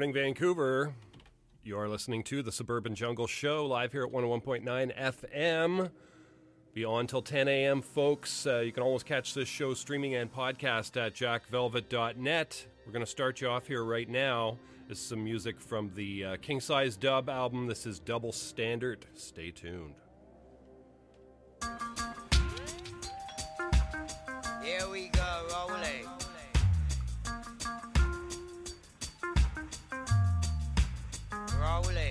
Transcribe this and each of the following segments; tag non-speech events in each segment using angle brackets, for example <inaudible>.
Morning, Vancouver. You are listening to the Suburban Jungle Show live here at 101.9 FM. Be on till 10 a.m., folks. Uh, you can always catch this show streaming and podcast at jackvelvet.net. We're going to start you off here right now. This is some music from the uh, King Size Dub album. This is Double Standard. Stay tuned. Here we go, rolling. Rolling.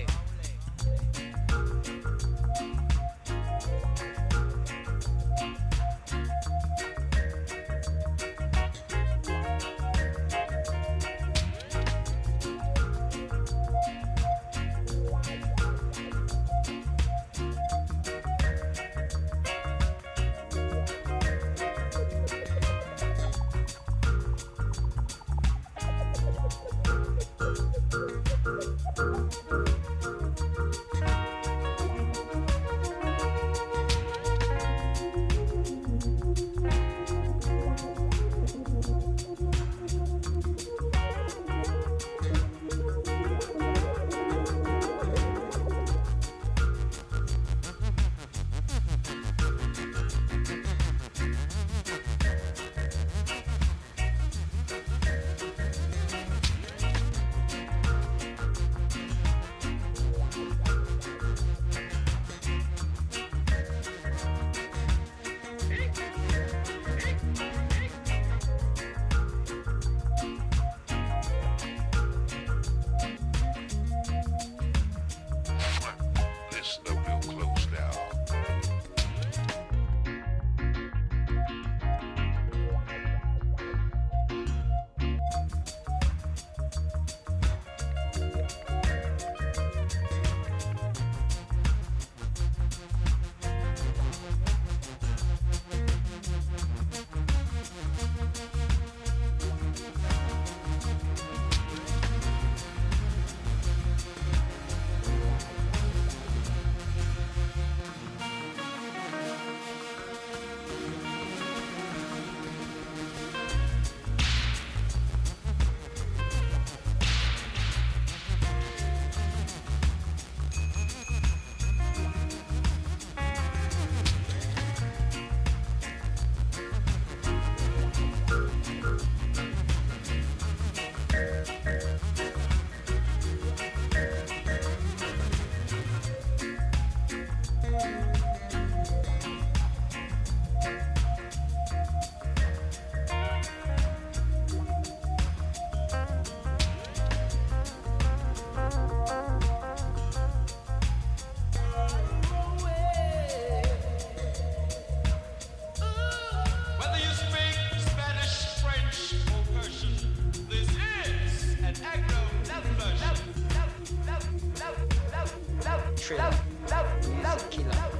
Music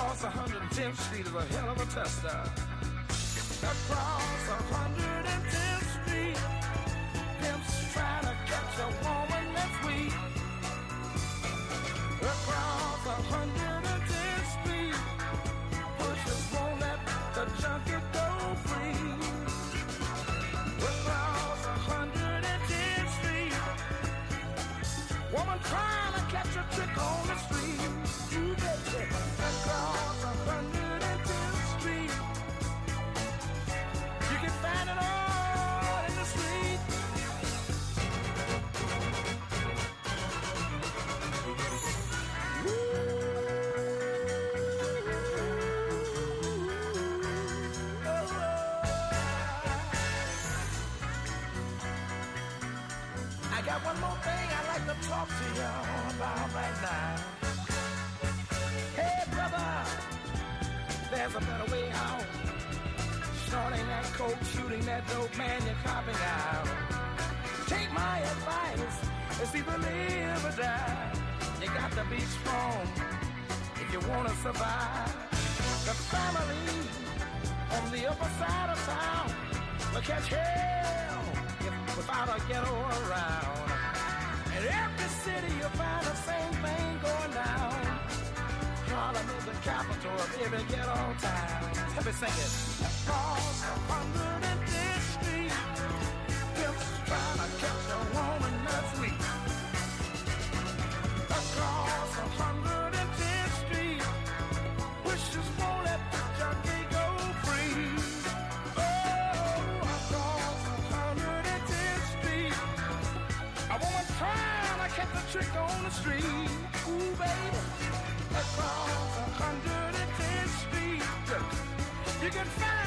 Across 110th Street is a hell of a tester. Across 110th Street, pimps trying to catch a woman catch hell if, without a ghetto around. In every city you'll find the same thing going down. Harlem is the capital of every ghetto town. Let me sing it. The street. Ooh, baby across a hundred and tenth street. You can find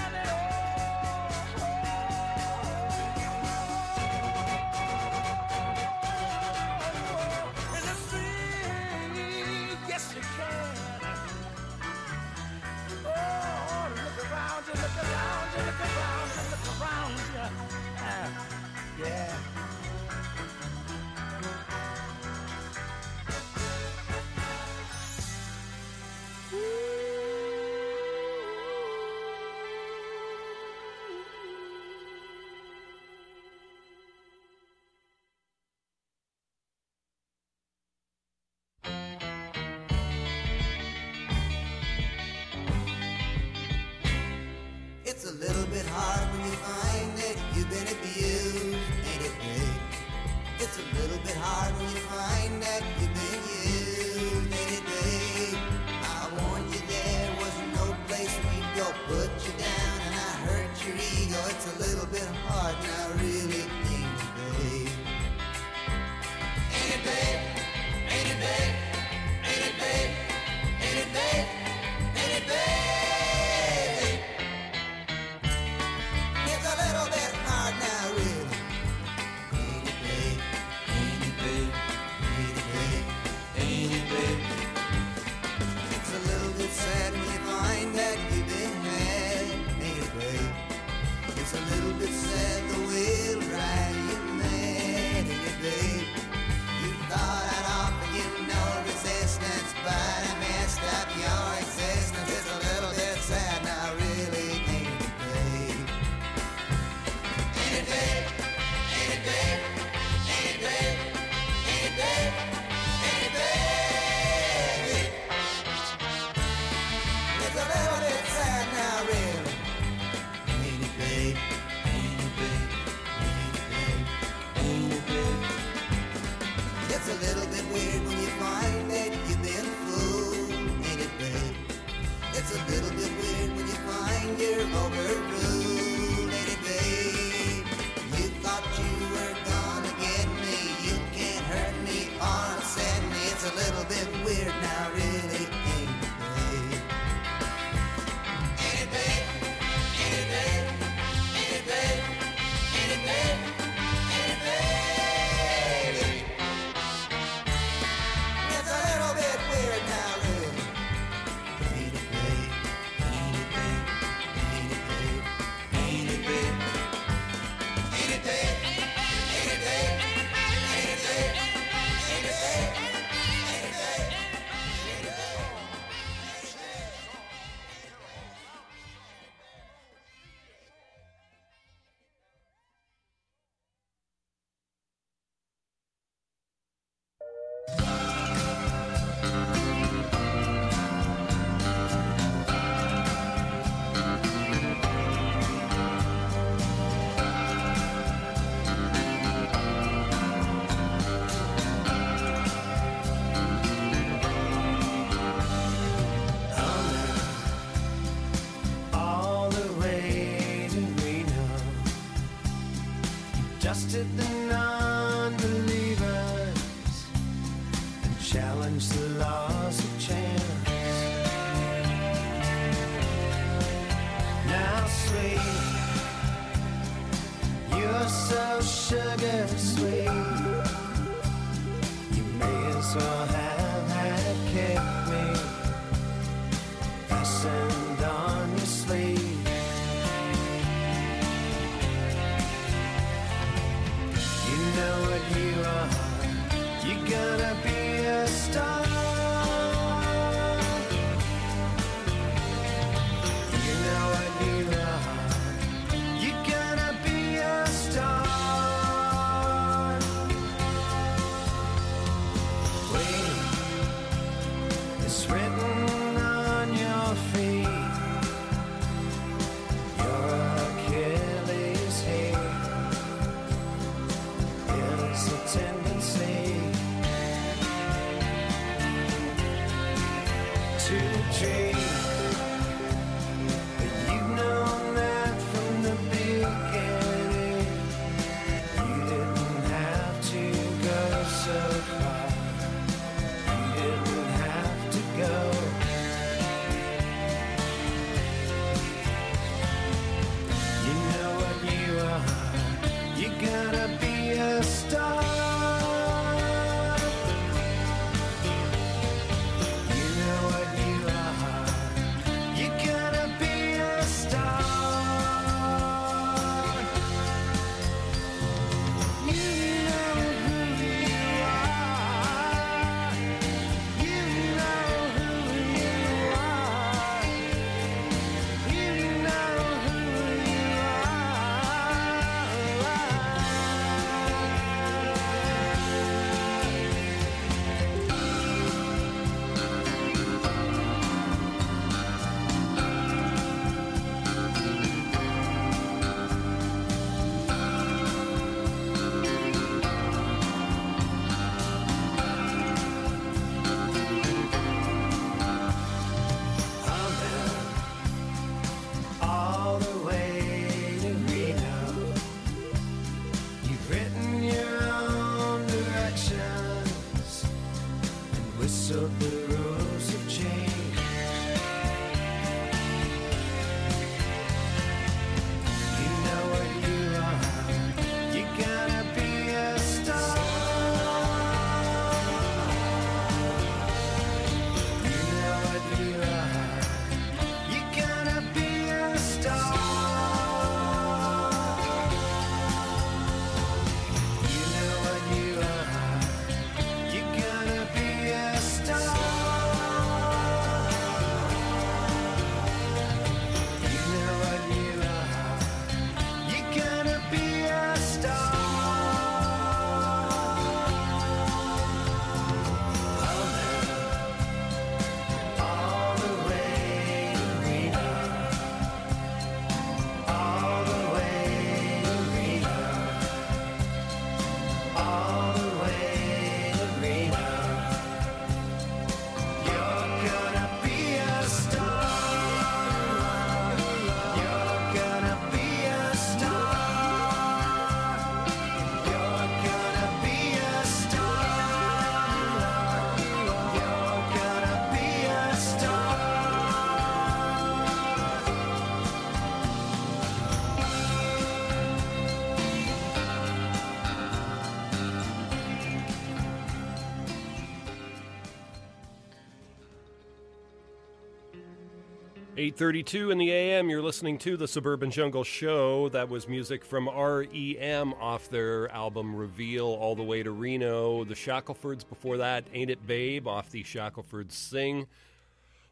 8:32 in the AM. You're listening to the Suburban Jungle Show. That was music from REM off their album Reveal, all the way to Reno. The Shacklefords before that, Ain't It Babe, off the Shacklefords Sing.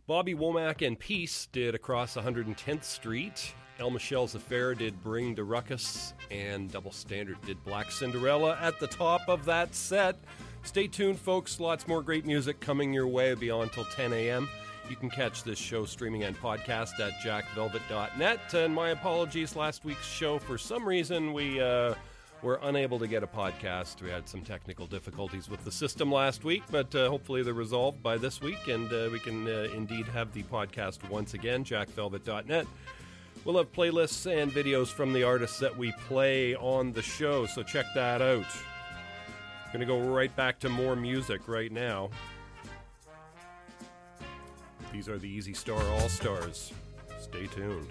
Bobby Womack and Peace did Across 110th Street. El Michels Affair did Bring the Ruckus, and Double Standard did Black Cinderella at the top of that set. Stay tuned, folks. Lots more great music coming your way beyond till 10 a.m. You can catch this show streaming and podcast at jackvelvet.net. And my apologies, last week's show, for some reason, we uh, were unable to get a podcast. We had some technical difficulties with the system last week, but uh, hopefully they're resolved by this week, and uh, we can uh, indeed have the podcast once again, jackvelvet.net. We'll have playlists and videos from the artists that we play on the show, so check that out. Gonna go right back to more music right now. These are the Easy Star All Stars. Stay tuned.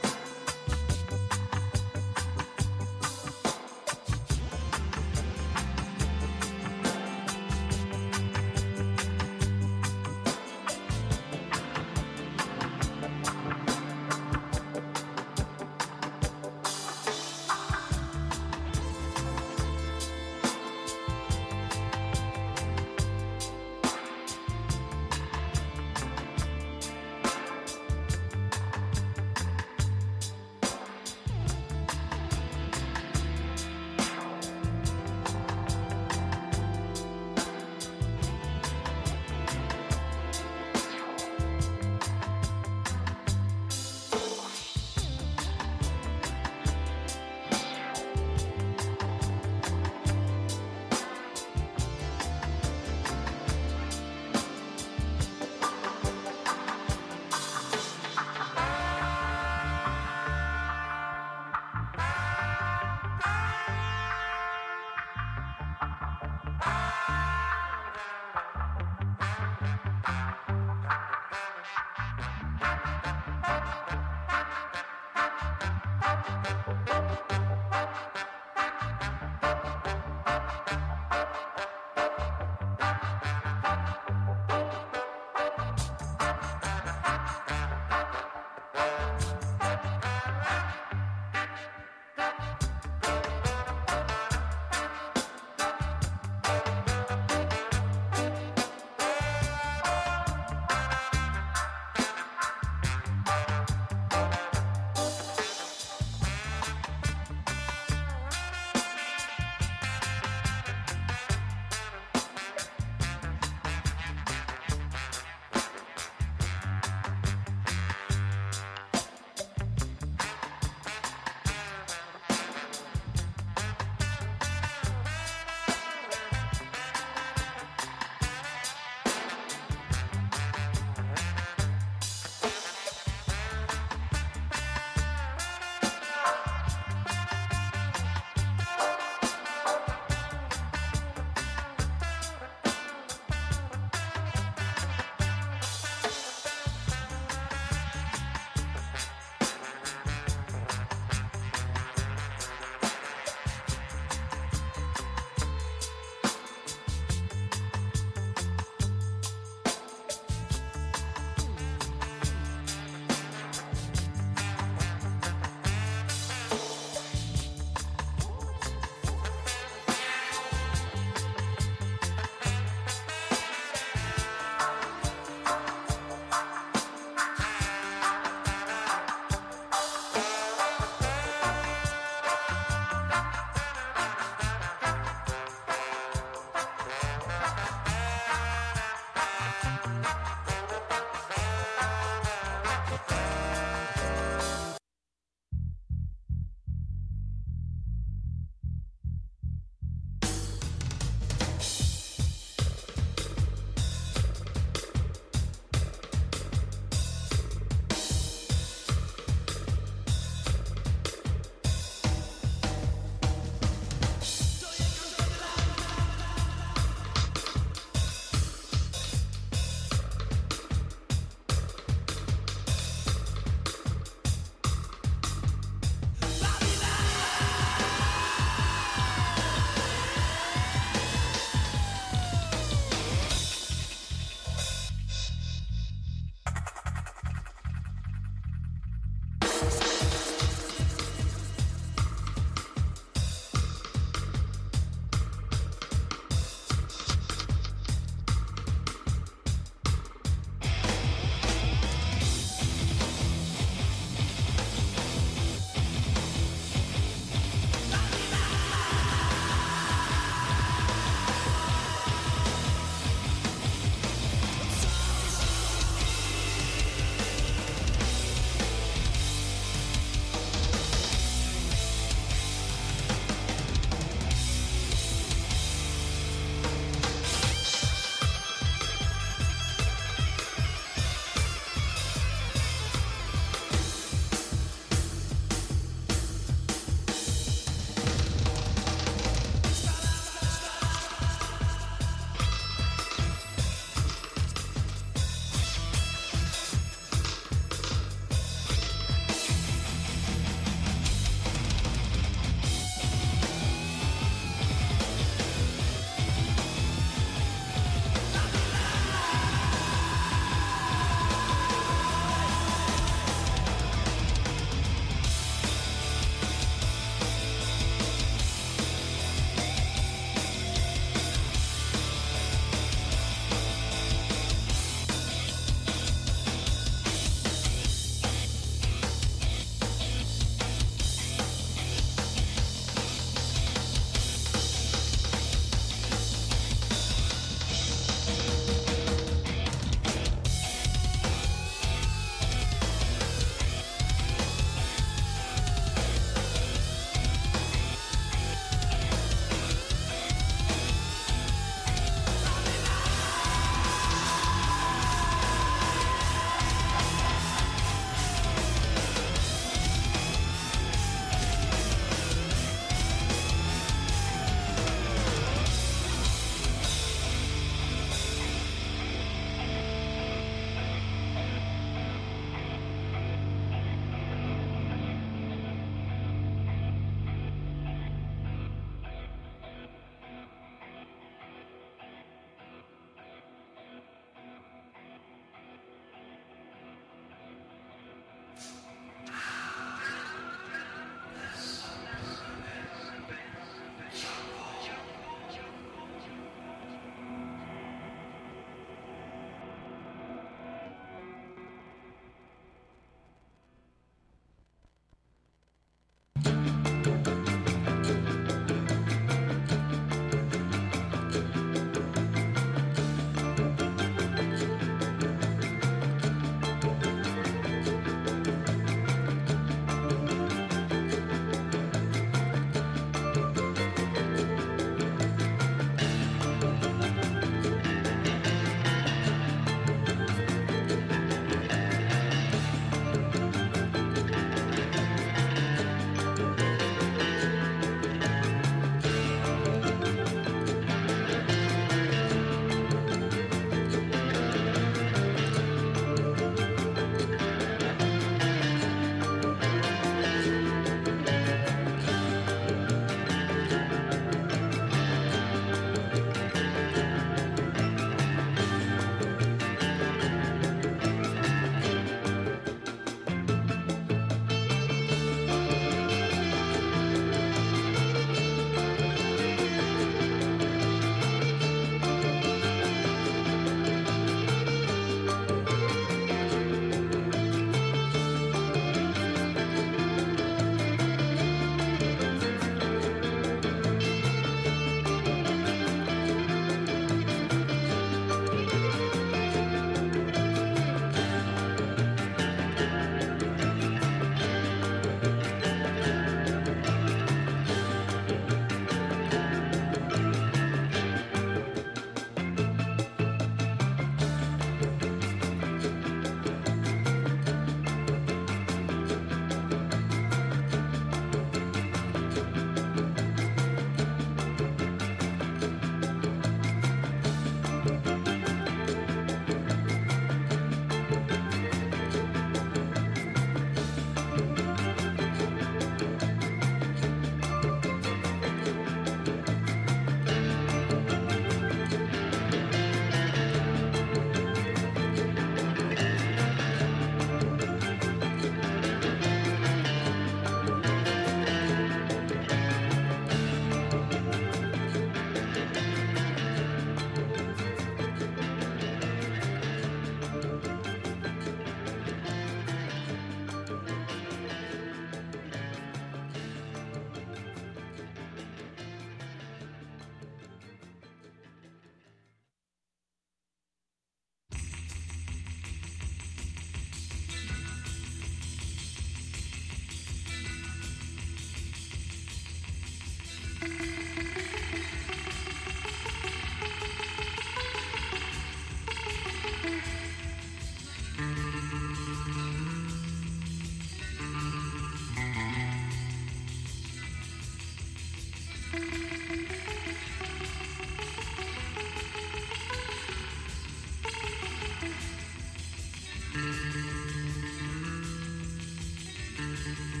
Thank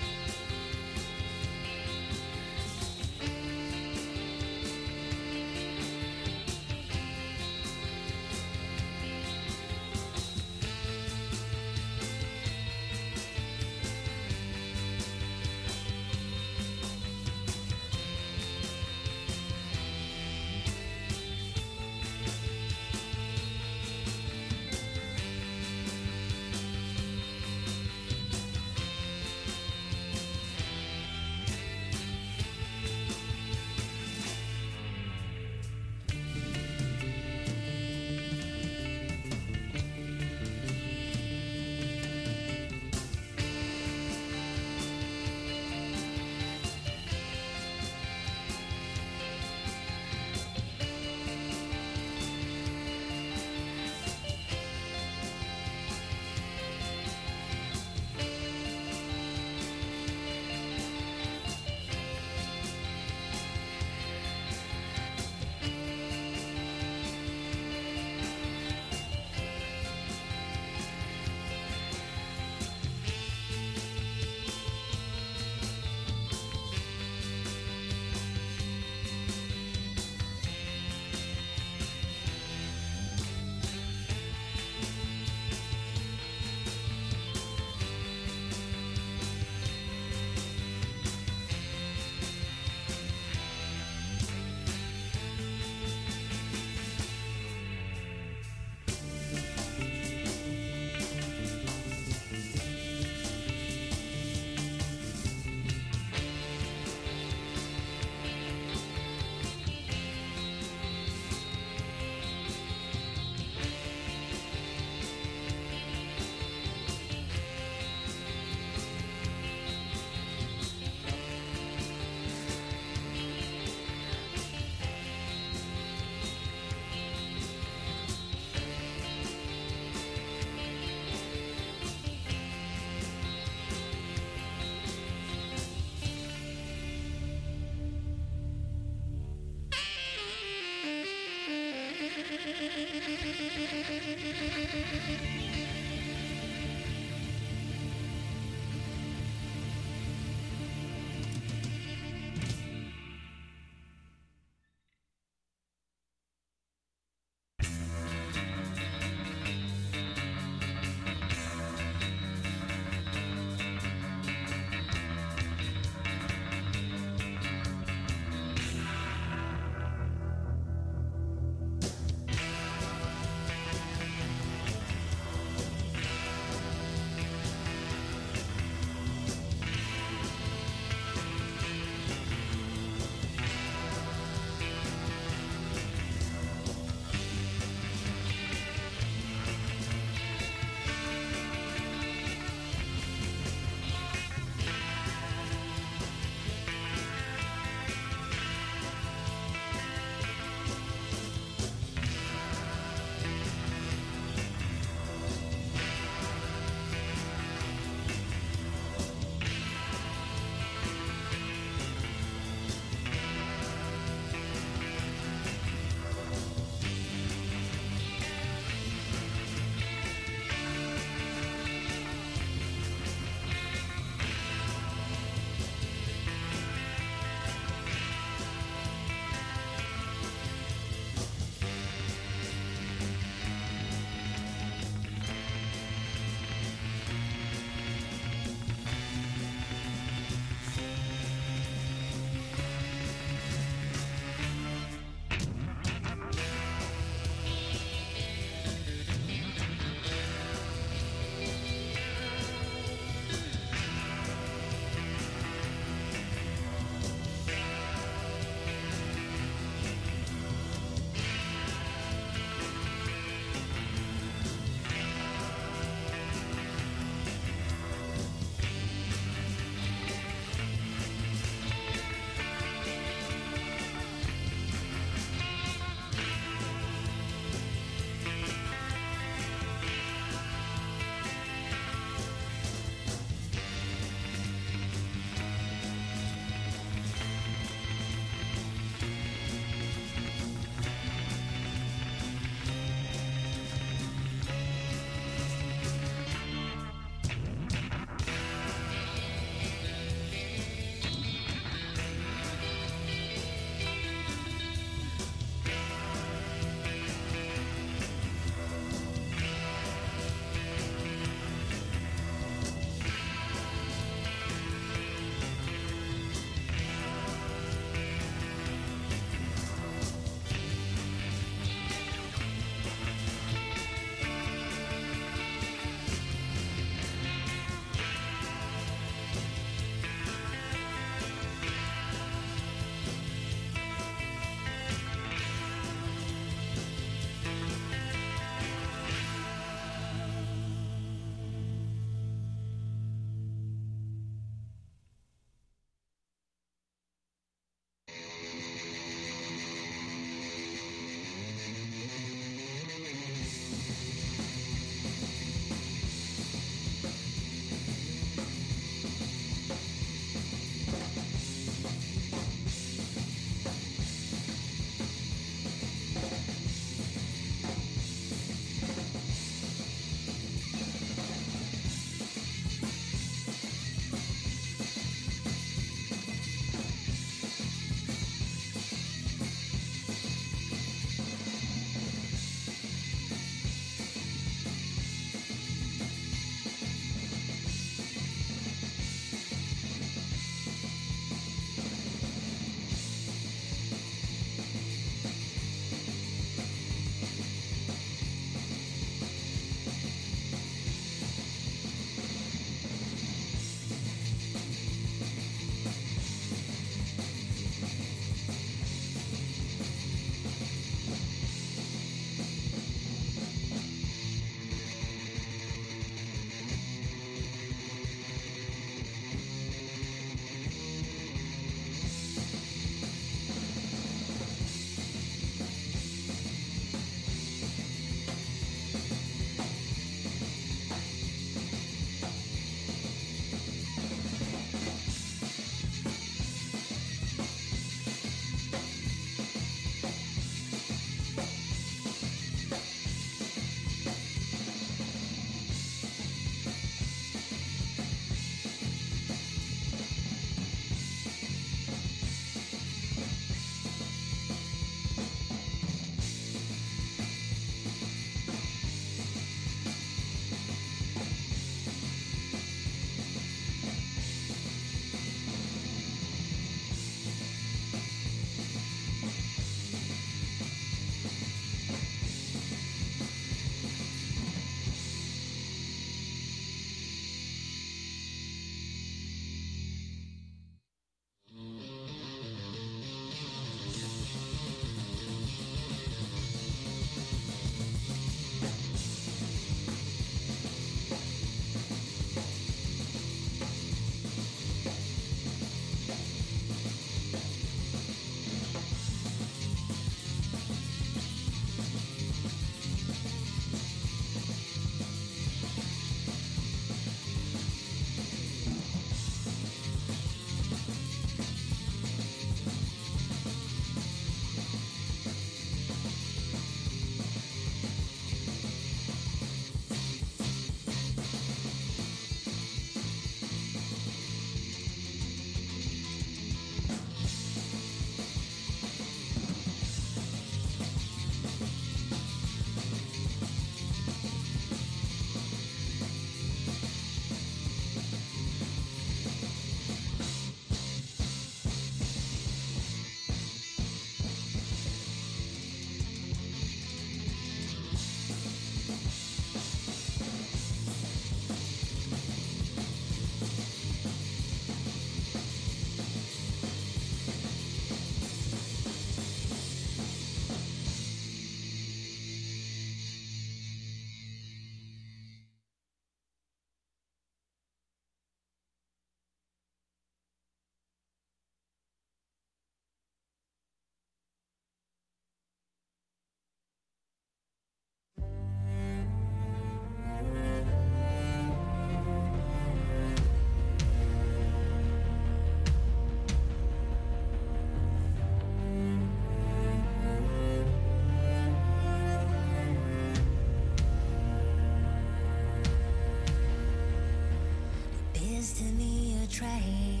is to me a train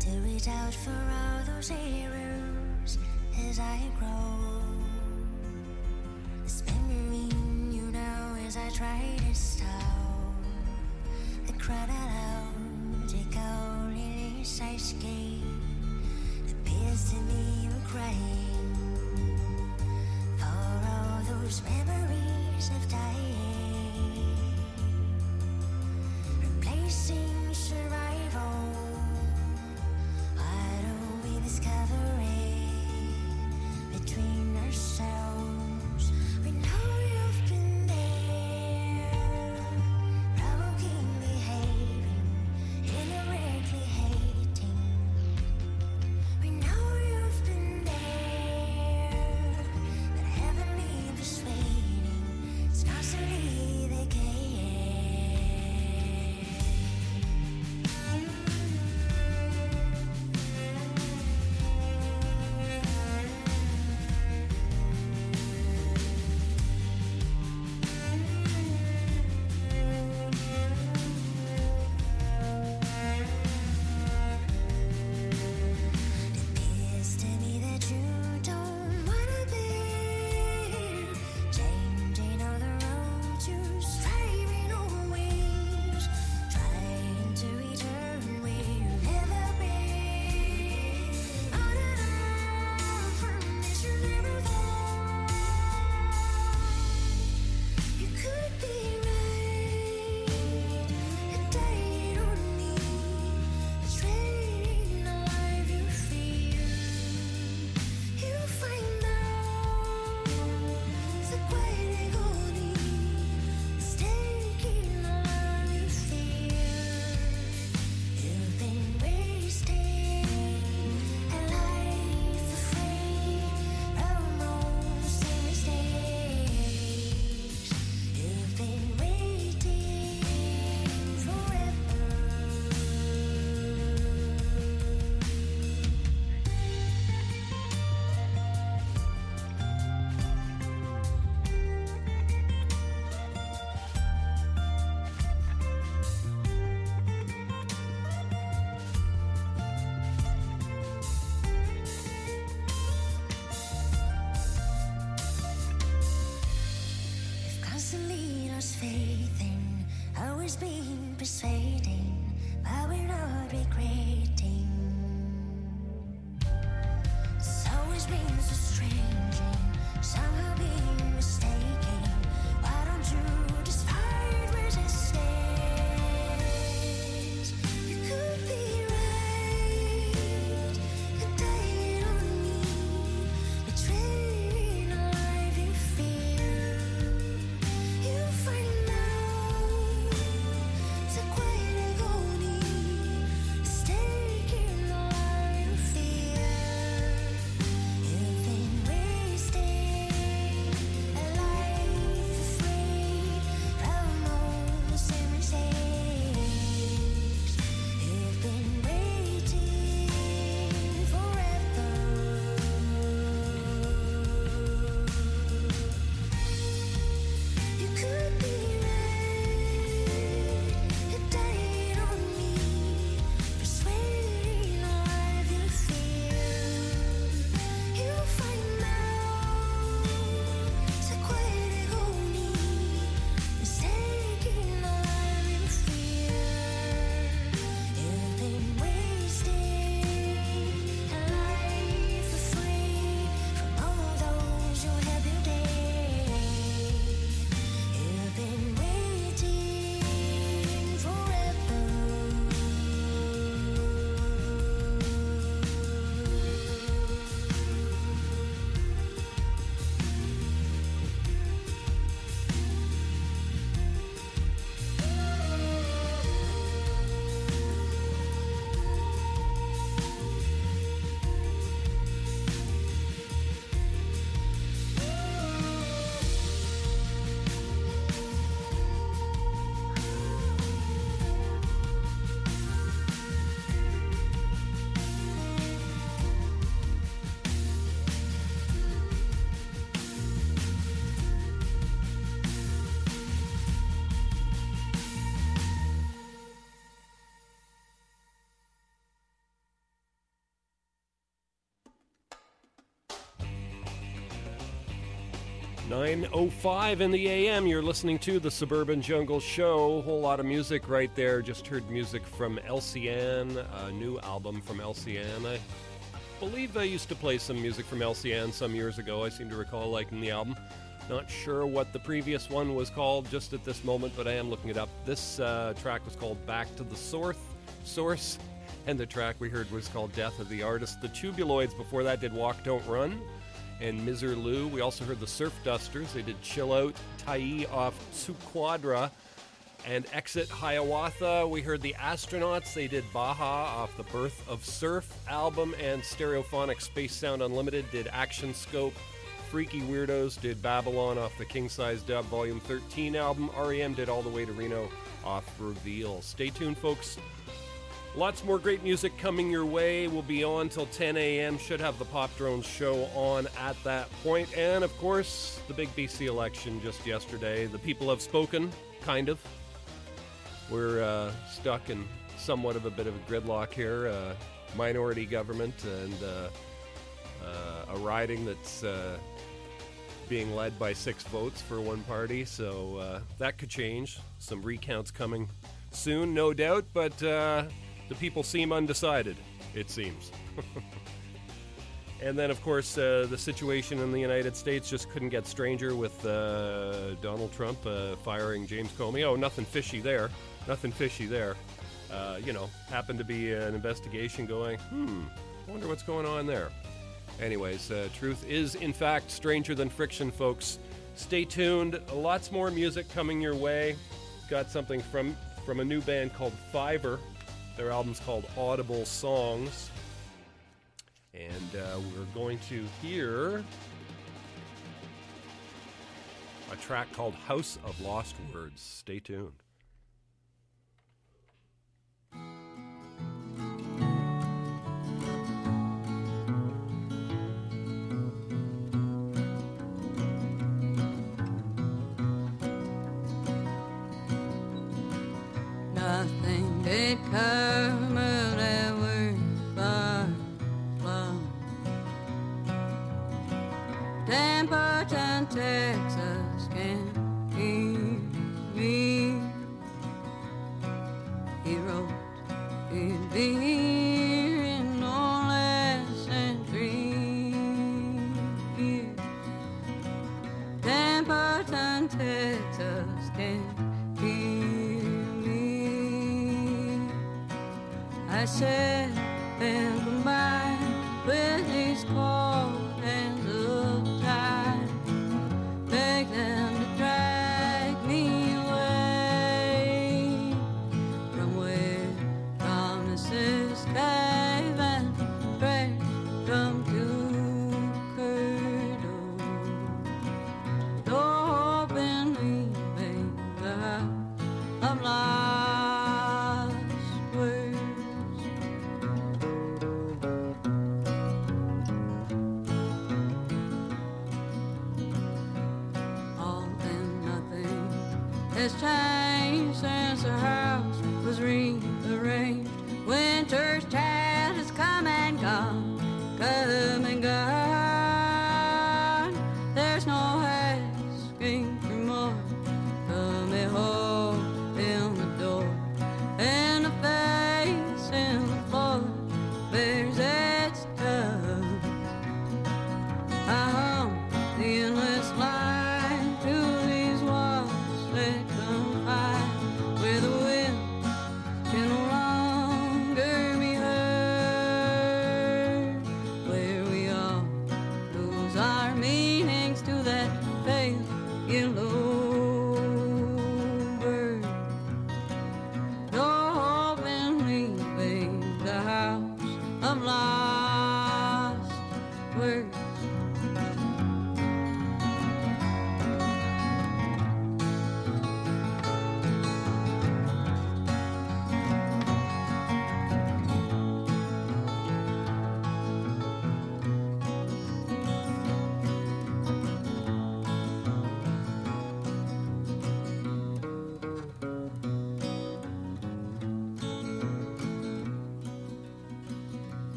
to reach out for all those heroes as I grow. This memory you know as I try to stop. I cried out, take only I escape. 9.05 in the AM. You're listening to the Suburban Jungle Show. Whole lot of music right there. Just heard music from LCN, a new album from LCN. I believe I used to play some music from LCN some years ago. I seem to recall liking the album. Not sure what the previous one was called just at this moment, but I am looking it up. This uh, track was called Back to the Source, Source, and the track we heard was called Death of the Artist. The Tubuloids before that did Walk Don't Run and Misirlou. We also heard the Surf Dusters. They did Chill Out, Tai off Suquadra, and Exit Hiawatha. We heard the Astronauts. They did Baja off the Birth of Surf album, and Stereophonic Space Sound Unlimited did Action Scope. Freaky Weirdos did Babylon off the King Size Dub Volume 13 album. REM did All the Way to Reno off Reveal. Stay tuned, folks. Lots more great music coming your way. We'll be on till 10 a.m. Should have the Pop Drones show on at that point. And of course, the big BC election just yesterday. The people have spoken, kind of. We're uh, stuck in somewhat of a bit of a gridlock here. Uh, minority government and uh, uh, a riding that's uh, being led by six votes for one party. So uh, that could change. Some recounts coming soon, no doubt. But the people seem undecided, it seems. <laughs> and then, of course, uh, the situation in the United States just couldn't get stranger with uh, Donald Trump uh, firing James Comey. Oh, nothing fishy there. Nothing fishy there. Uh, you know, happened to be an investigation going, hmm, I wonder what's going on there. Anyways, uh, truth is, in fact, stranger than friction, folks. Stay tuned. Lots more music coming your way. Got something from from a new band called Fiver. Their album's called Audible Songs. And uh, we're going to hear a track called House of Lost Words. Stay tuned. Texas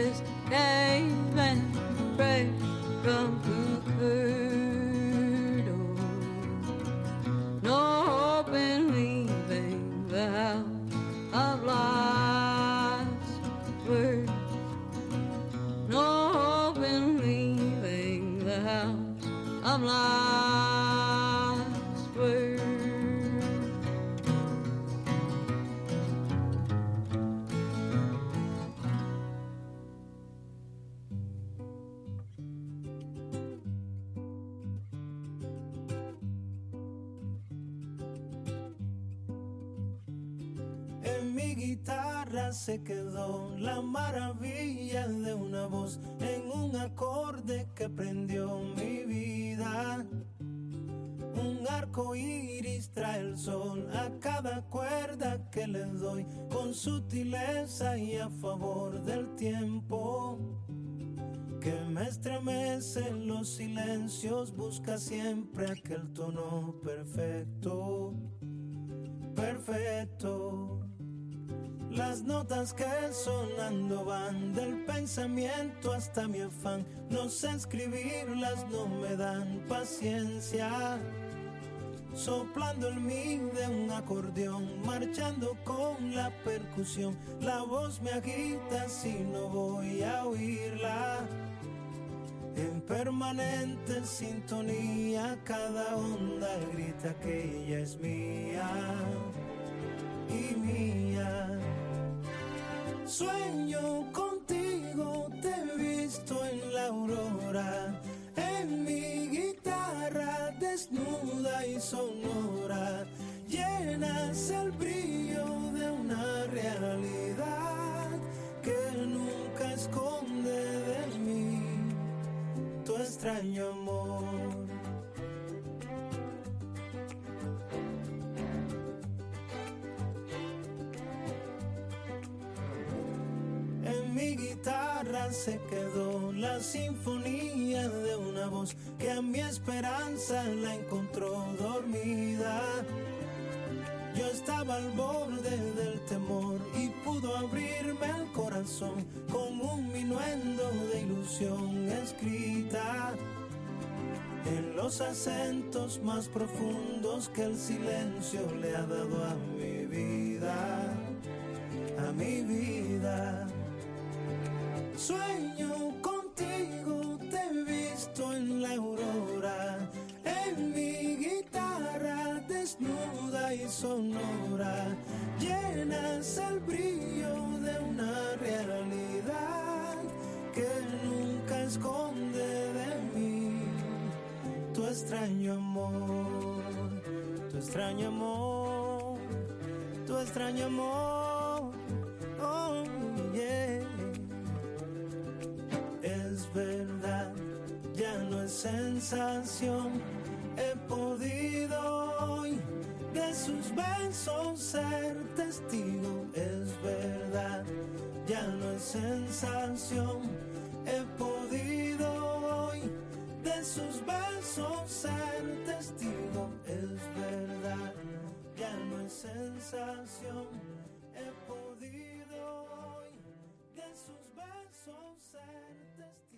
promises gave and pray from who curdle. A favor del tiempo. Que me estremece en los silencios, busca siempre aquel tono perfecto perfecto. Las notas que sonando van del pensamiento hasta mi afán. No sé escribirlas, no me dan paciencia. Soplando el mi de un acordeón, marchando con la percusión. La voz me agita si no voy a oírla. En permanente sintonía, cada onda grita que ella es mía y mía. Sueño contigo, te he visto en la aurora, en mi guitarra desnuda y sonora. Llenas el brillo de una realidad que nunca esconde de mí tu extraño amor. Mi guitarra se quedó la sinfonía de una voz que a mi esperanza la encontró dormida. Yo estaba al borde del temor y pudo abrirme el corazón con un minuendo de ilusión escrita en los acentos más profundos que el silencio le ha dado a mi vida, a mi vida. Sueño contigo, te he visto en la aurora, en mi guitarra desnuda y sonora. Llenas el brillo de una realidad que nunca esconde de mí tu extraño amor, tu extraño amor, tu extraño amor. Oh, yeah. Verdad, ya no es sensación. He podido hoy de sus besos ser testigo. Es verdad, ya no es sensación. He podido hoy de sus besos ser testigo. Es verdad, ya no es sensación. He podido hoy de sus besos ser testigo.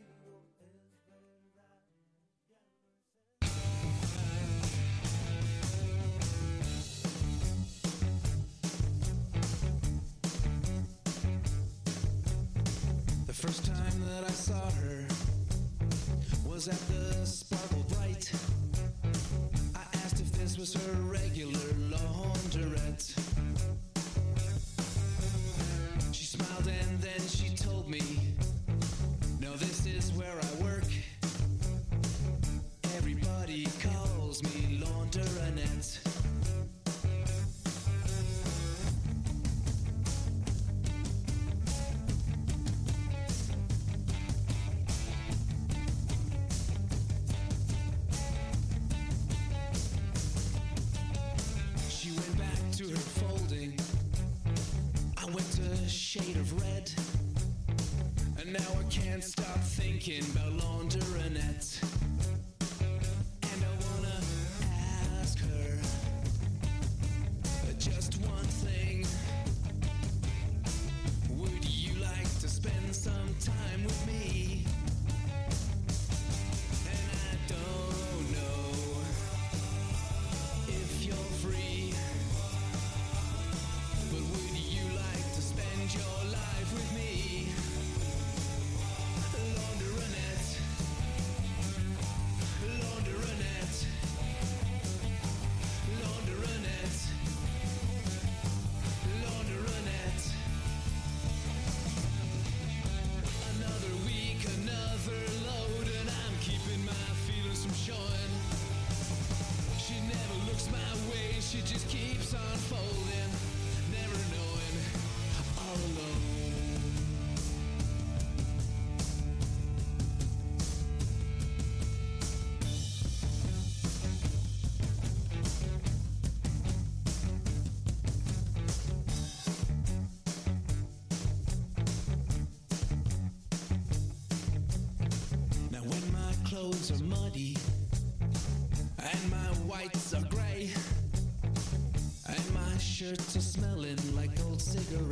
First time that I saw her was at the Sparkle Bright. I asked if this was her regular laundrette. She smiled and then she told me, No, this is where I work. Everybody calls me laundrette. Shirts are smelling like old cigarettes,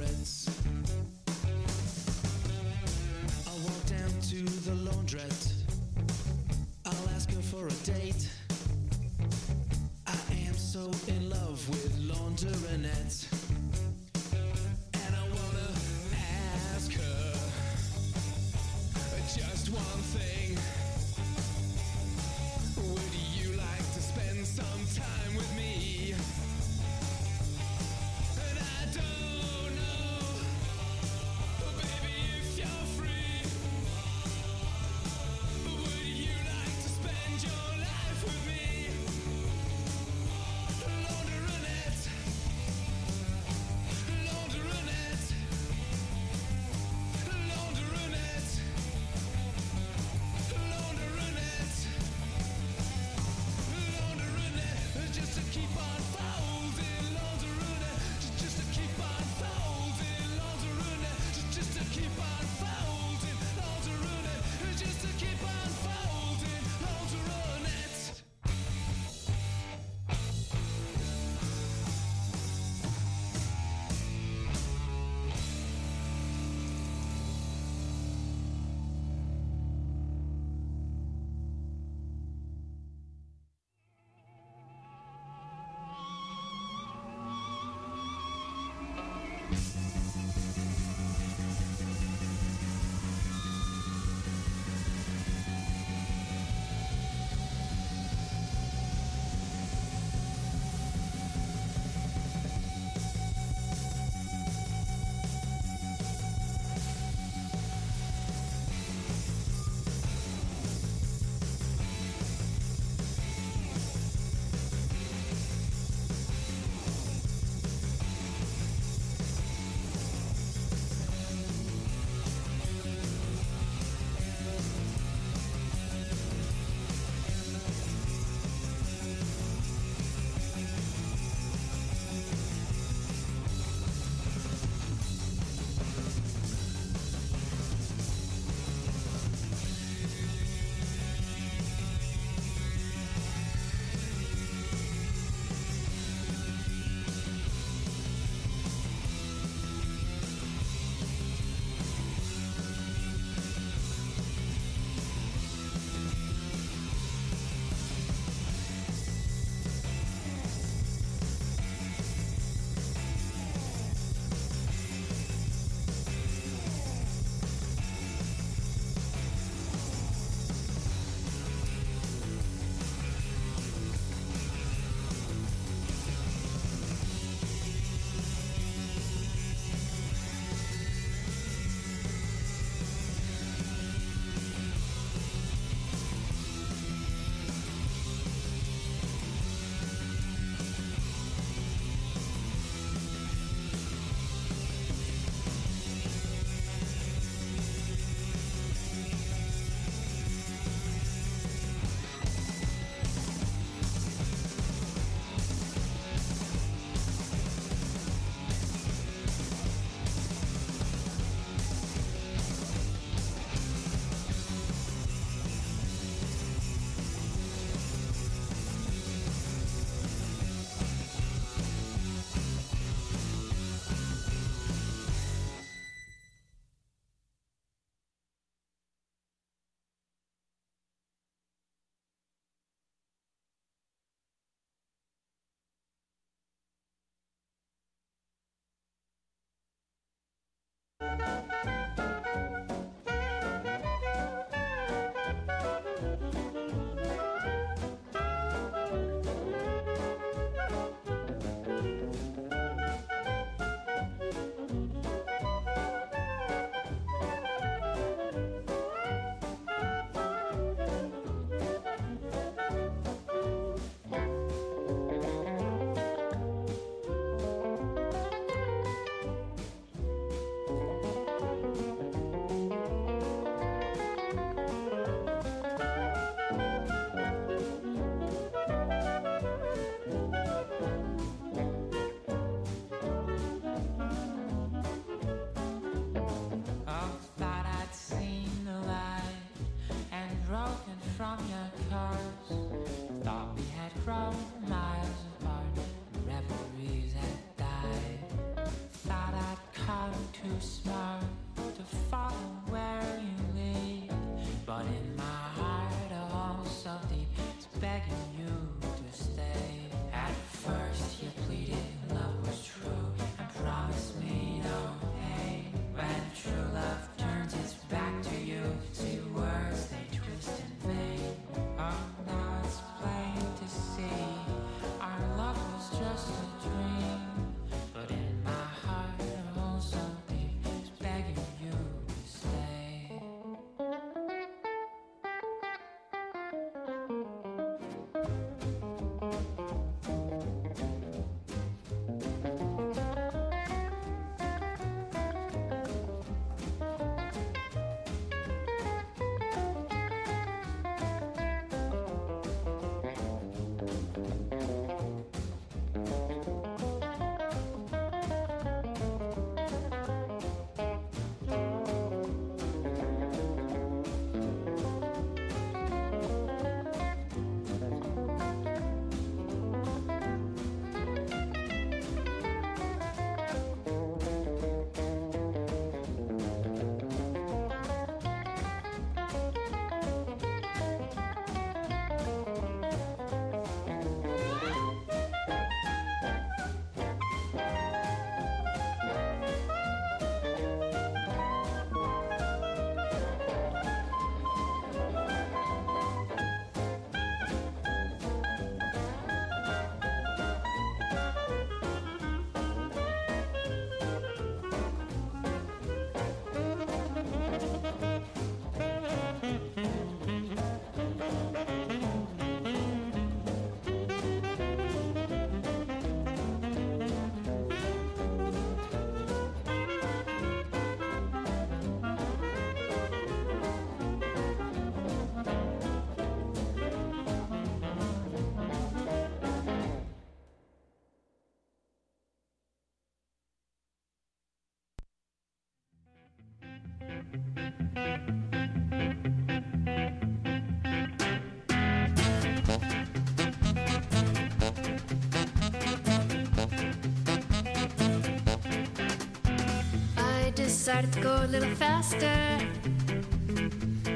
started to go a little faster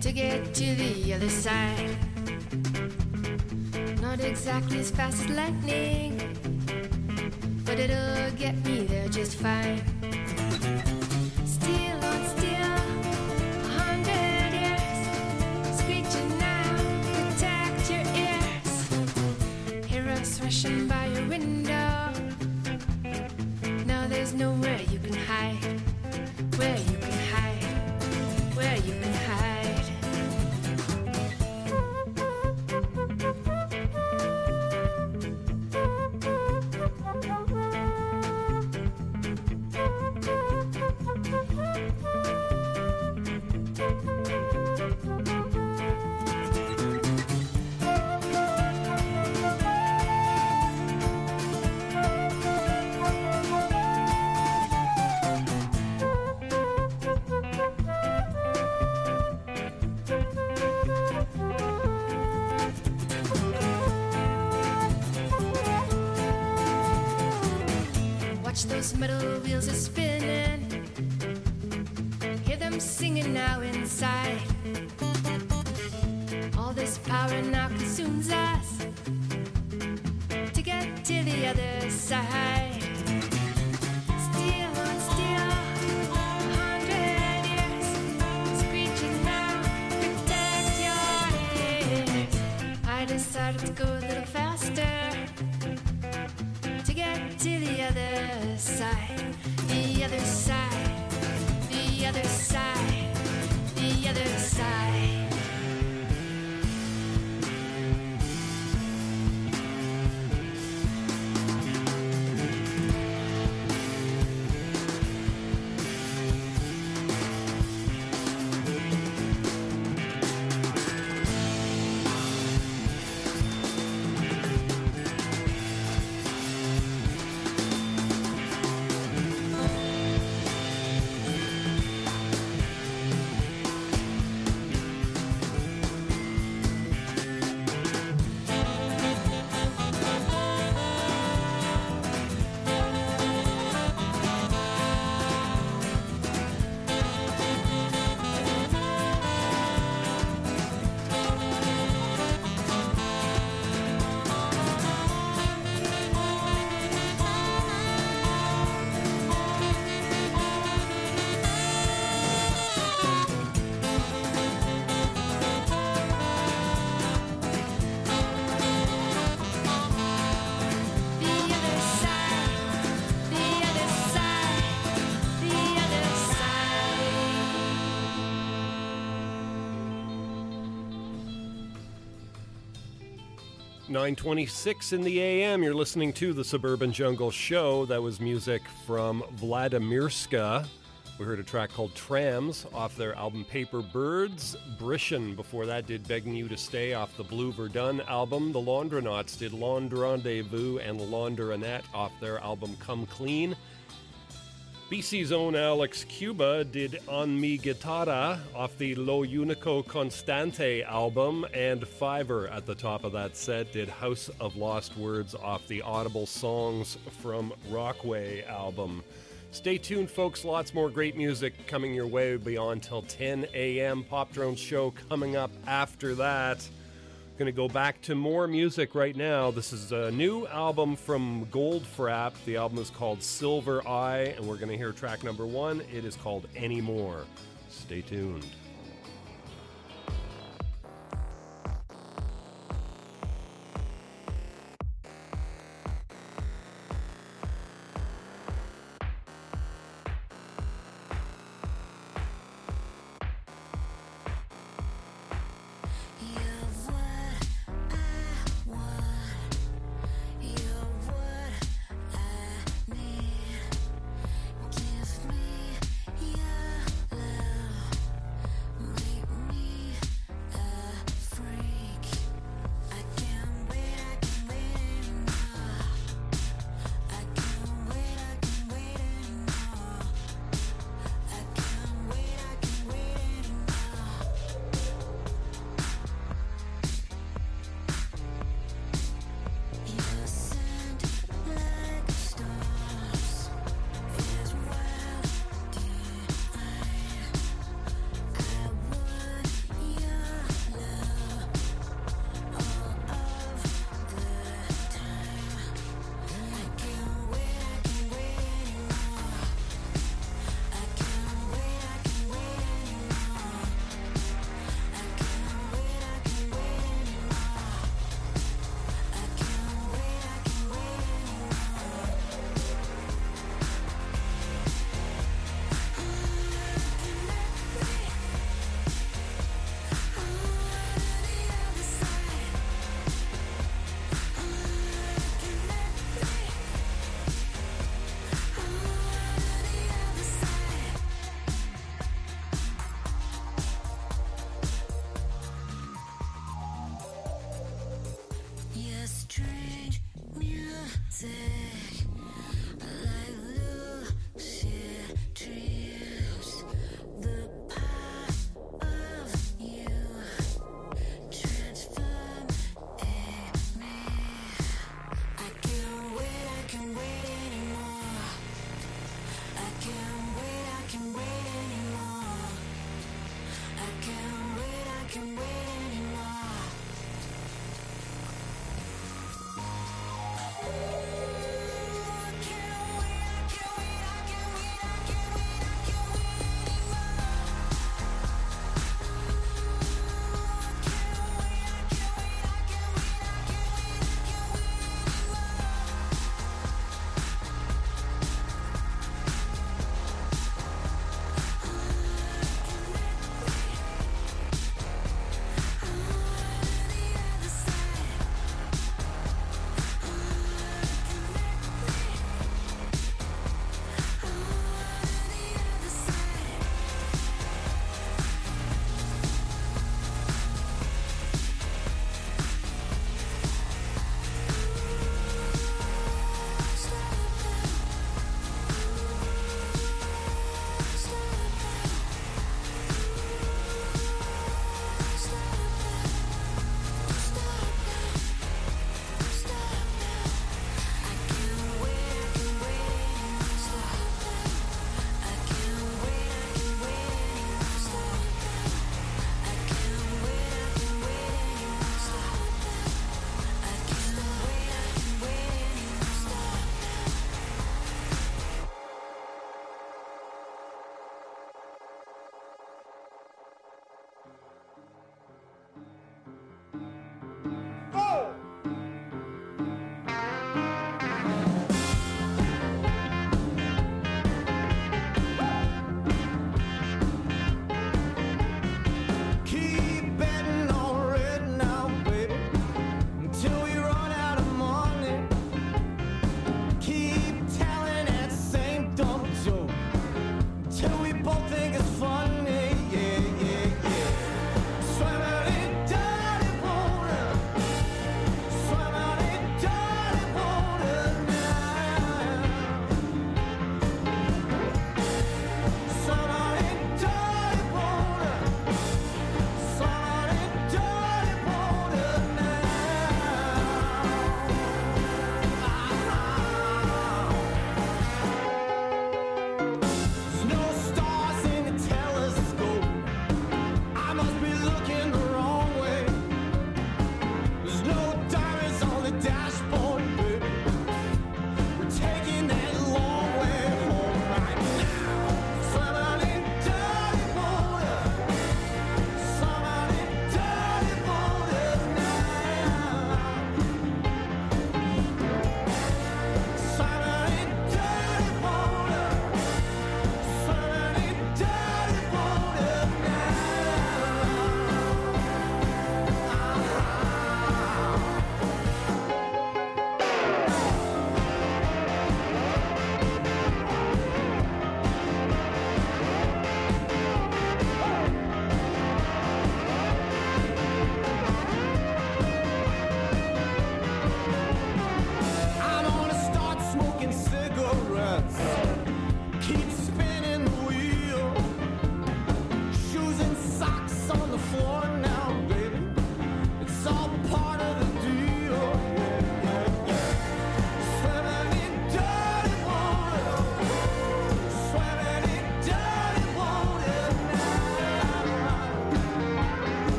to get to the other side. Not exactly as fast as lightning, metal wheels are spinning. 926 in the AM. You're listening to the Suburban Jungle Show. That was music from Vladimirska. We heard a track called Trams off their album Paper Birds. Brishen before that did Begging You to Stay off the Blue Verdun album. The Laundronauts did Laundre and Laundronette off their album Come Clean. BC's own Alex Cuba did On Mi Guitarra off the Lo Unico Constante album, and Fiver at the top of that set did House of Lost Words off the Audible Songs from Rockwood album. Stay tuned, folks. Lots more great music coming your way beyond till 10 a.m. Pop Drone Show coming up after that. Going to go back to more music right now. This is a new album from Goldfrapp. The album is called Silver Eye, and we're going to hear track number one. It is called Anymore. Stay tuned.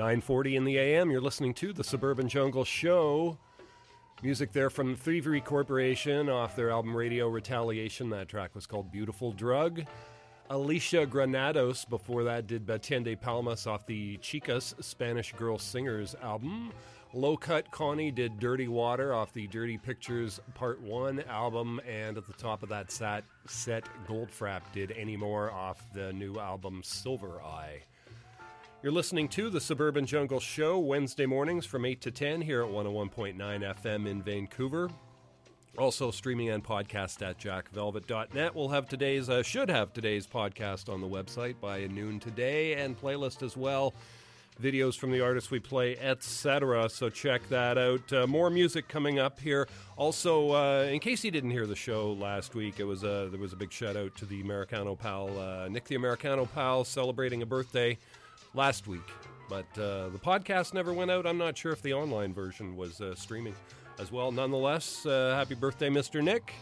9:40 in the AM. You're listening to the Suburban Jungle Show. Music there from Thievery Corporation off their album Radio Retaliation. That track was called Beautiful Drug. Alicia Granados before that did Batiendo Palmas off the Chicas Spanish Girl Singers album. Low Cut Connie did Dirty Water off the Dirty Pictures Part 1 album. And at the top of that set, set Goldfrapp did Any More off the new album Silver Eye. You're listening to the Suburban Jungle Show Wednesday mornings from 8 to 10 here at 101.9 FM in Vancouver. Also streaming and podcast at jackvelvet.net. We'll have today's, uh, should have today's podcast on the website by noon today and playlist as well. Videos from the artists we play, etc. So check that out. Uh, more music coming up here. Also, uh, in case you didn't hear the show last week, it was a, there was a big shout out to the Americano pal, uh, Nick the Americano pal, celebrating a birthday last week. But uh, the podcast never went out. I'm not sure if the online version was uh, streaming as well. Nonetheless, uh, happy birthday, Mr. Nick.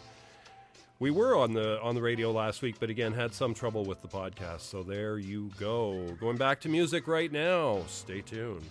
We were on the on the radio last week, but again had some trouble with the podcast. So there you go. Going back to music right now. Stay tuned.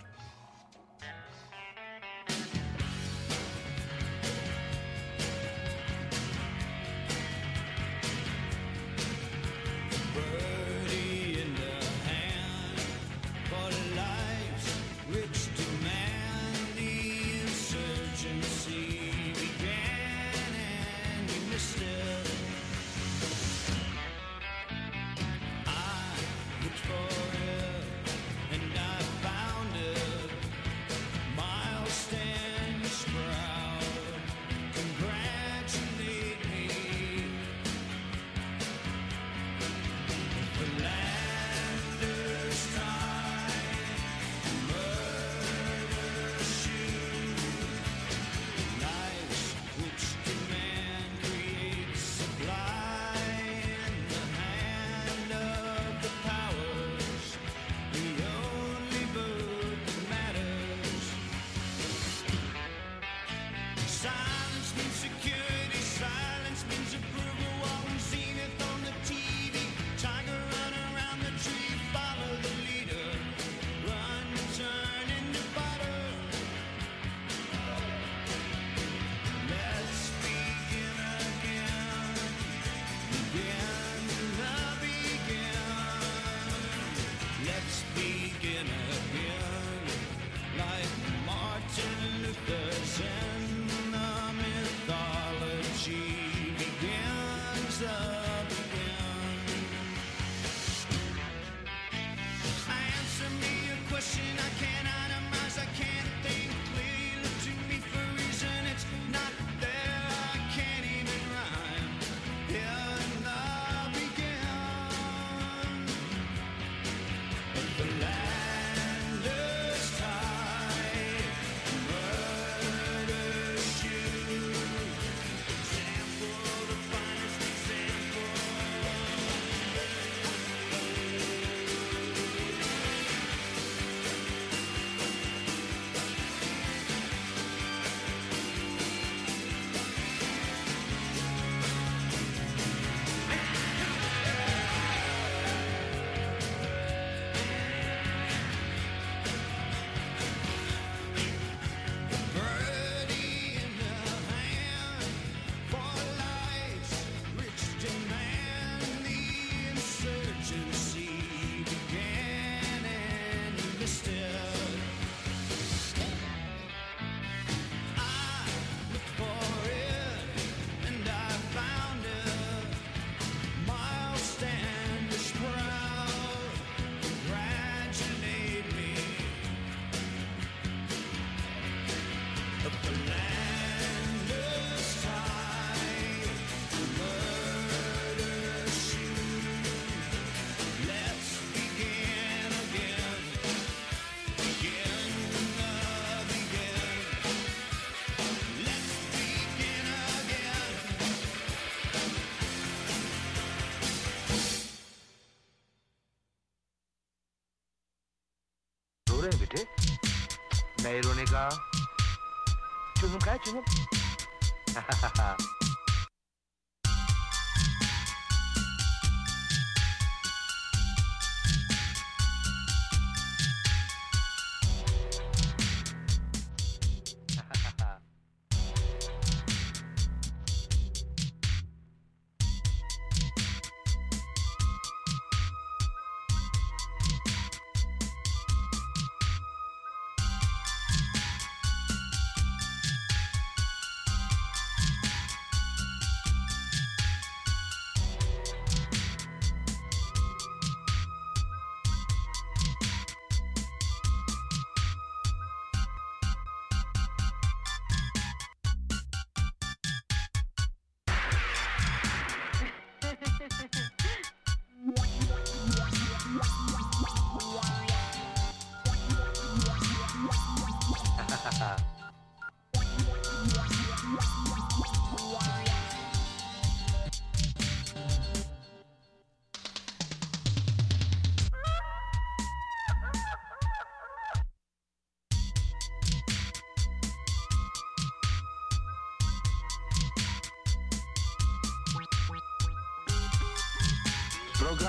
What?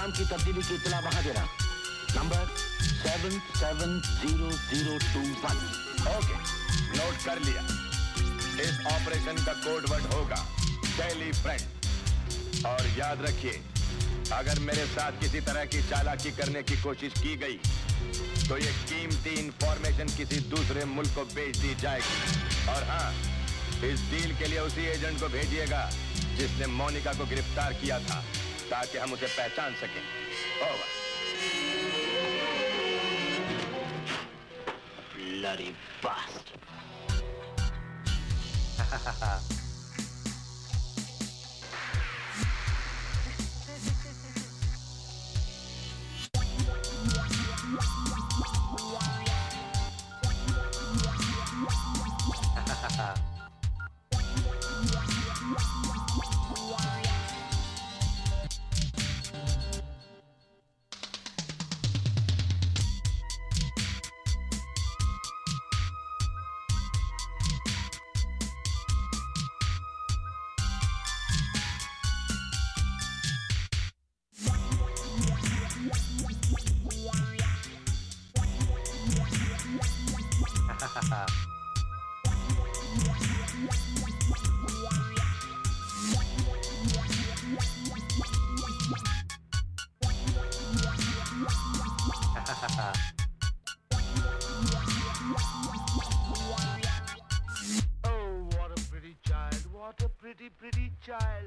Programme की तब्दीली की इतला वहाँ देना। Number seven seven zero zero two one okay note कर लिया। इस operation का कोड वर्ड होगा डेली फ्रेंड और याद रखिए, अगर मेरे साथ किसी तरह की चालाकी करने की कोशिश की गई तो ये कीमती इंफॉर्मेशन किसी दूसरे मुल्क को बेच दी जाएगी। और हाँ इस डील के लिए उसी एजेंट को भेजिएगा, जिसने मोनिका को गिरफ़्तार किया था। ताकि हम उसे पहचान सकें। Over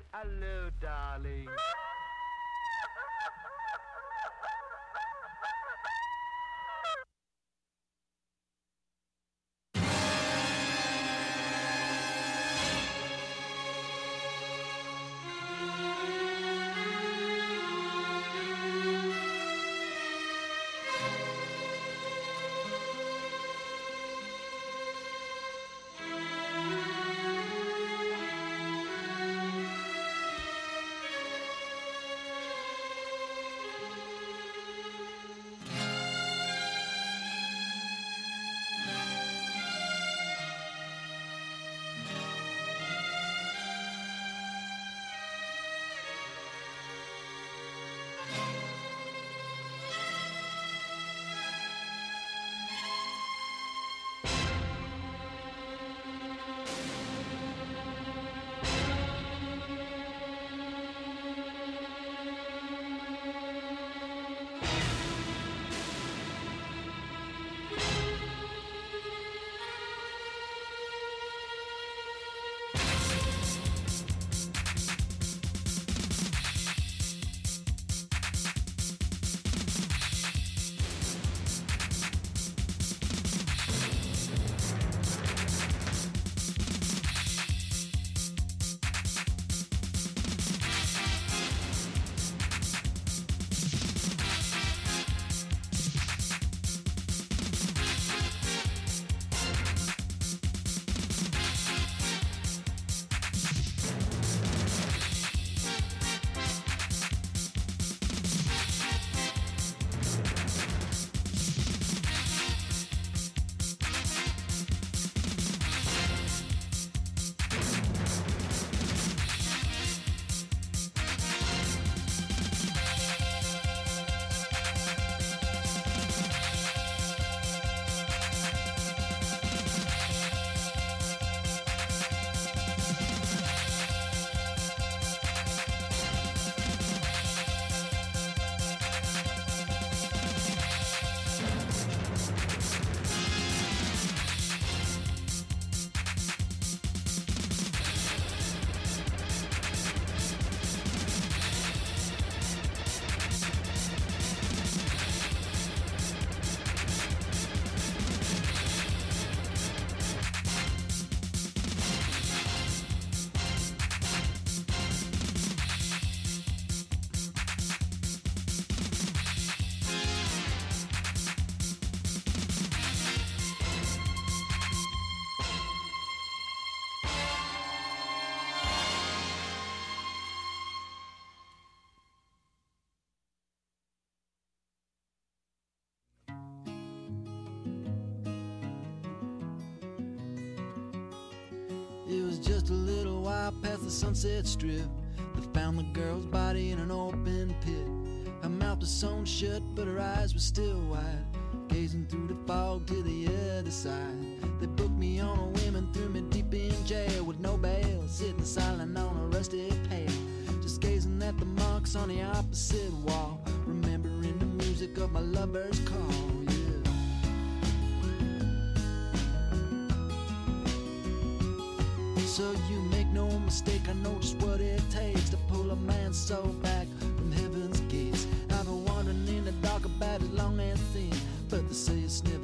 child. It was just a little while past the sunset strip. They found the girl's body in an open pit. Her mouth was sewn shut, but her eyes were still wide. Gazing through the fog to the other side. They booked me on a whim and threw me deep in jail with no bail. Sitting silent on a rusty pail. Just gazing at the marks on the opposite wall. Remembering the music of my lover's call. So you make no mistake, I know just what it takes to pull a man's soul back from heaven's gates. I've been wandering in the dark about as long as thin, but they say it's never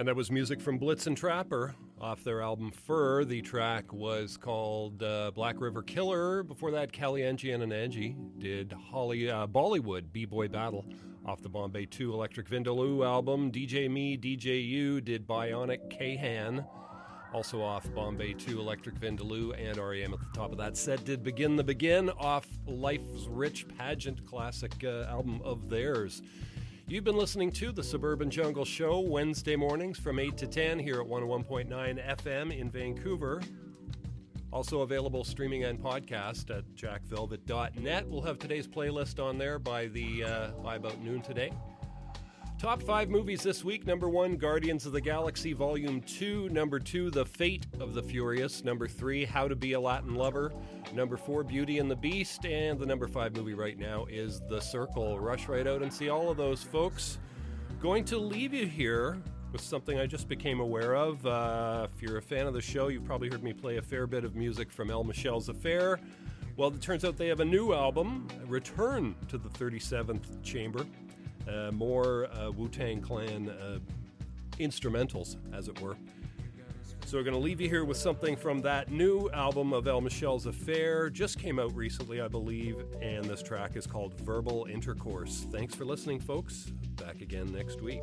And that was music from Blitzen Trapper off their album Furr. The track was called uh, Black River Killer. Before that, Caliente and Angie did Holly uh, Bollywood B Boy Battle off the Bombay 2 Electric Vindaloo album. DJ Me, DJ You did Bionic Kahan. Also off Bombay 2 Electric Vindaloo and REM at the top of that set did Begin the Begin off Life's Rich Pageant classic uh, album of theirs. You've been listening to the Suburban Jungle Show Wednesday mornings from 8 to 10 here at 101.9 FM in Vancouver. Also available streaming and podcast at jackvelvet.net. We'll have today's playlist on there by the uh, by about noon today. Top five movies this week. Number one, Guardians of the Galaxy Volume 2. Number two, The Fate of the Furious. Number three, How to Be a Latin Lover. Number four, Beauty and the Beast. And the number five movie right now is The Circle. Rush right out and see all of those, folks. Going to leave you here with something I just became aware of. Uh, if you're a fan of the show, you've probably heard me play a fair bit of music from El Michels Affair. Well, it turns out they have a new album, Return to the 37th Chamber. Uh, more uh, Wu Tang Clan uh, instrumentals, as it were. So we're going to leave you here with something from that new album of El Michels Affair. Just came out recently, I believe, and this track is called Verbal Intercourse. Thanks for listening, folks. Back again next week.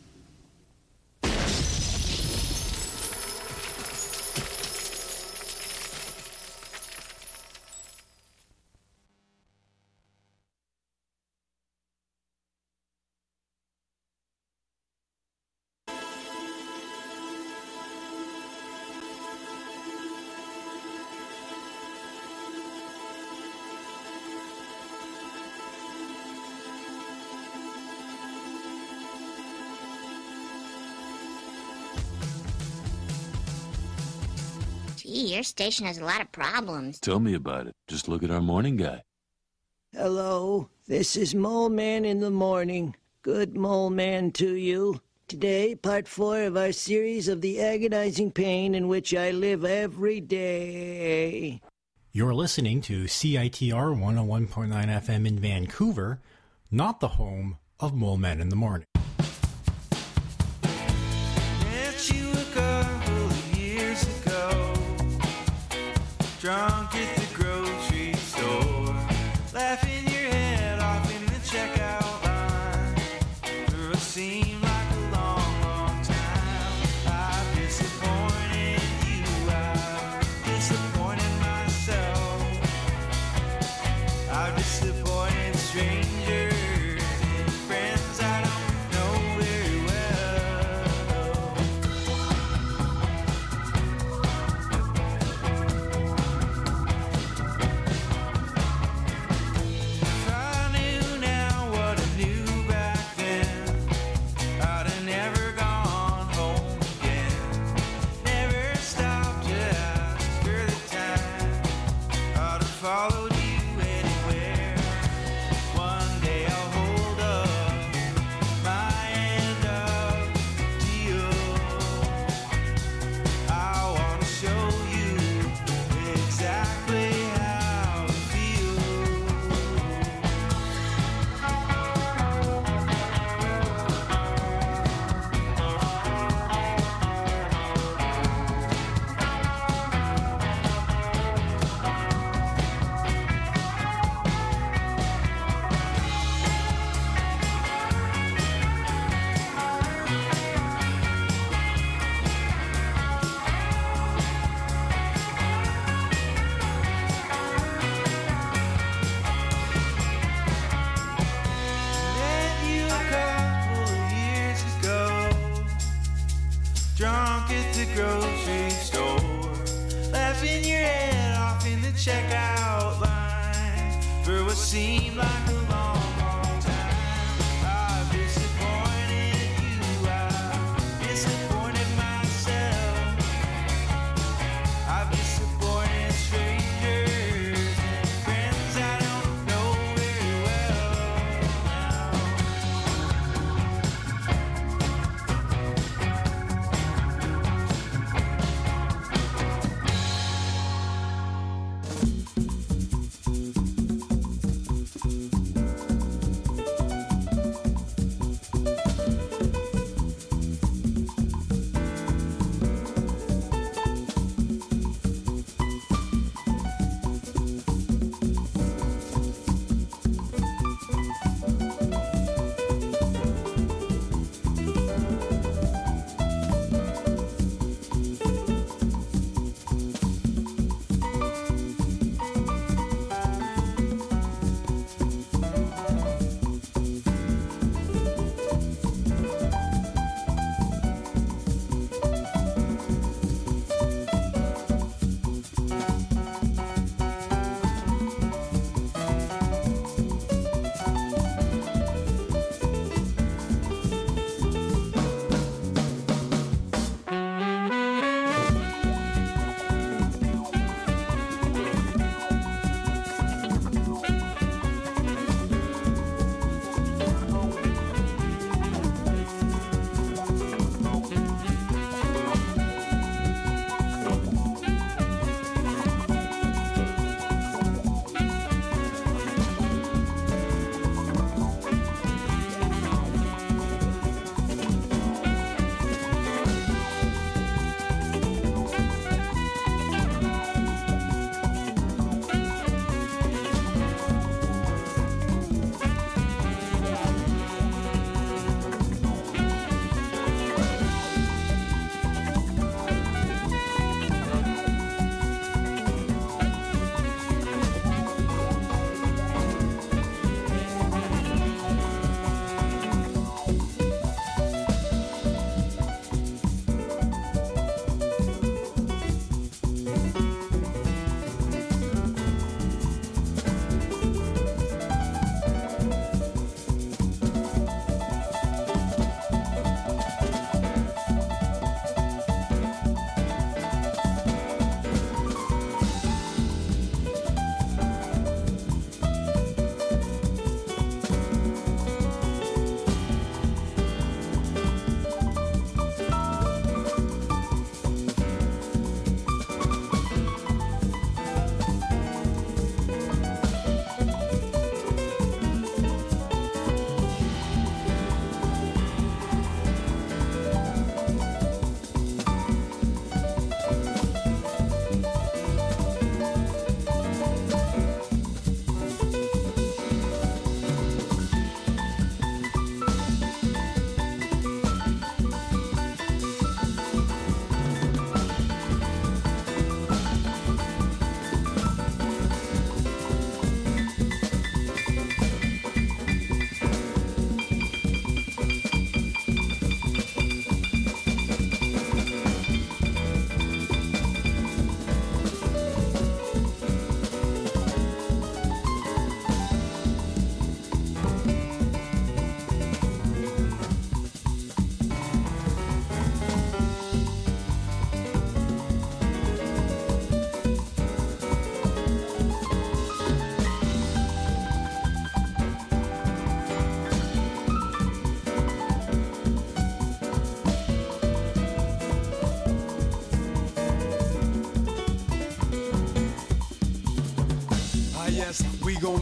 Your station has a lot of problems. Tell me about it. Just look at our morning guy. Hello, this is Mole Man in the morning. Good Mole Man to you. Today, part four of our series of the agonizing pain in which I live every day. You're listening to CITR 101.9 FM in Vancouver, not the home of Mole Men in the Morning. Drunk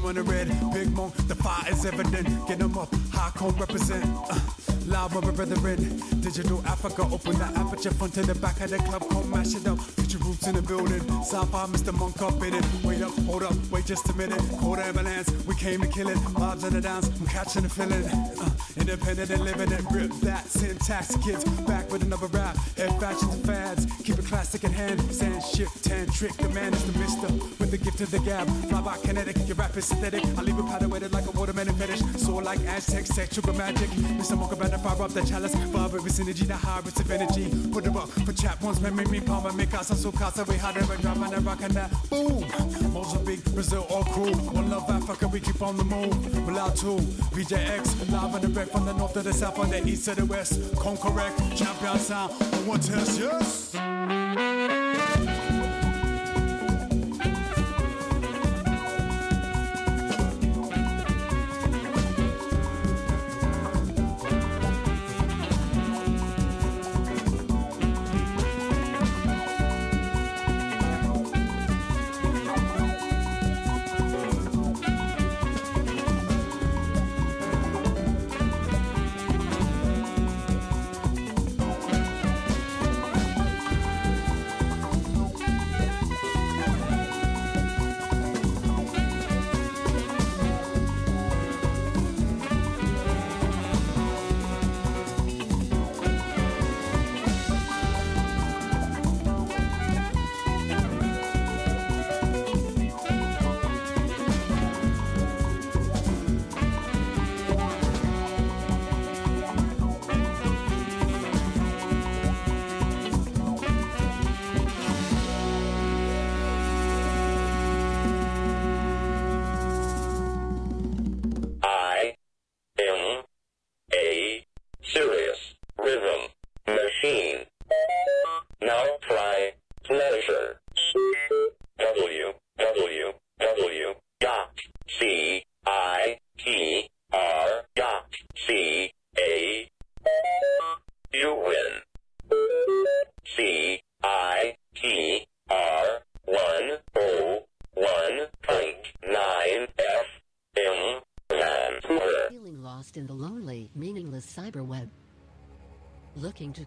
on the red, big monk, the fire is evident. Get 'em up, high cone represent. Uh, live with my brethren, digital Africa, open the aperture front to the back of the club, come mash it up. Your roots in the building. Sci-fi, Mr. Monk up in it. Wait up, hold up, wait just a minute. Cold ambulance, we came to kill it. Vibes in the dance, I'm catching the feeling. Uh, independent and living it, rip that syntax. Kids back with another rap. Head fashions and fads, keep it classic in hand. Sand shift, tan trick, the man is the mister with the gift of the gab. Fly by kinetic, your rap is synthetic. I leave it powder weighted like a watermelon fetish. Soar like Aztec, sexual magic. Mr. Monk about to fire up the chalice. Vibe with synergy, the high rates of energy. Put it up for chat once, memory me, palma, make us so casa, we had it, drop and rock and that. Boom! Mozambique, Brazil, all crew. One love Africa, we keep on the move. Two, VJX, live on the direct from the north to the south, from the east to the west. Con correct, champion sound. On one test, yes.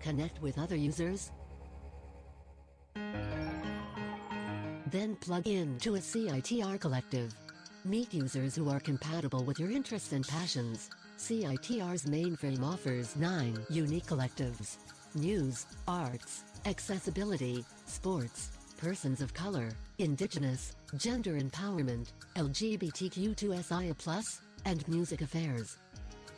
Connect with other users? Then plug in to a CITR collective. Meet users who are compatible with your interests and passions. CITR's mainframe offers nine unique collectives news, arts, accessibility, sports, persons of color, indigenous, gender empowerment, LGBTQ2SIA, and music affairs.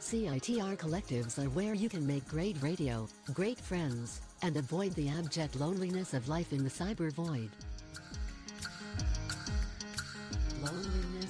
CITR collectives are where you can make great radio, great friends, and avoid the abject loneliness of life in the cyber void. Loneliness.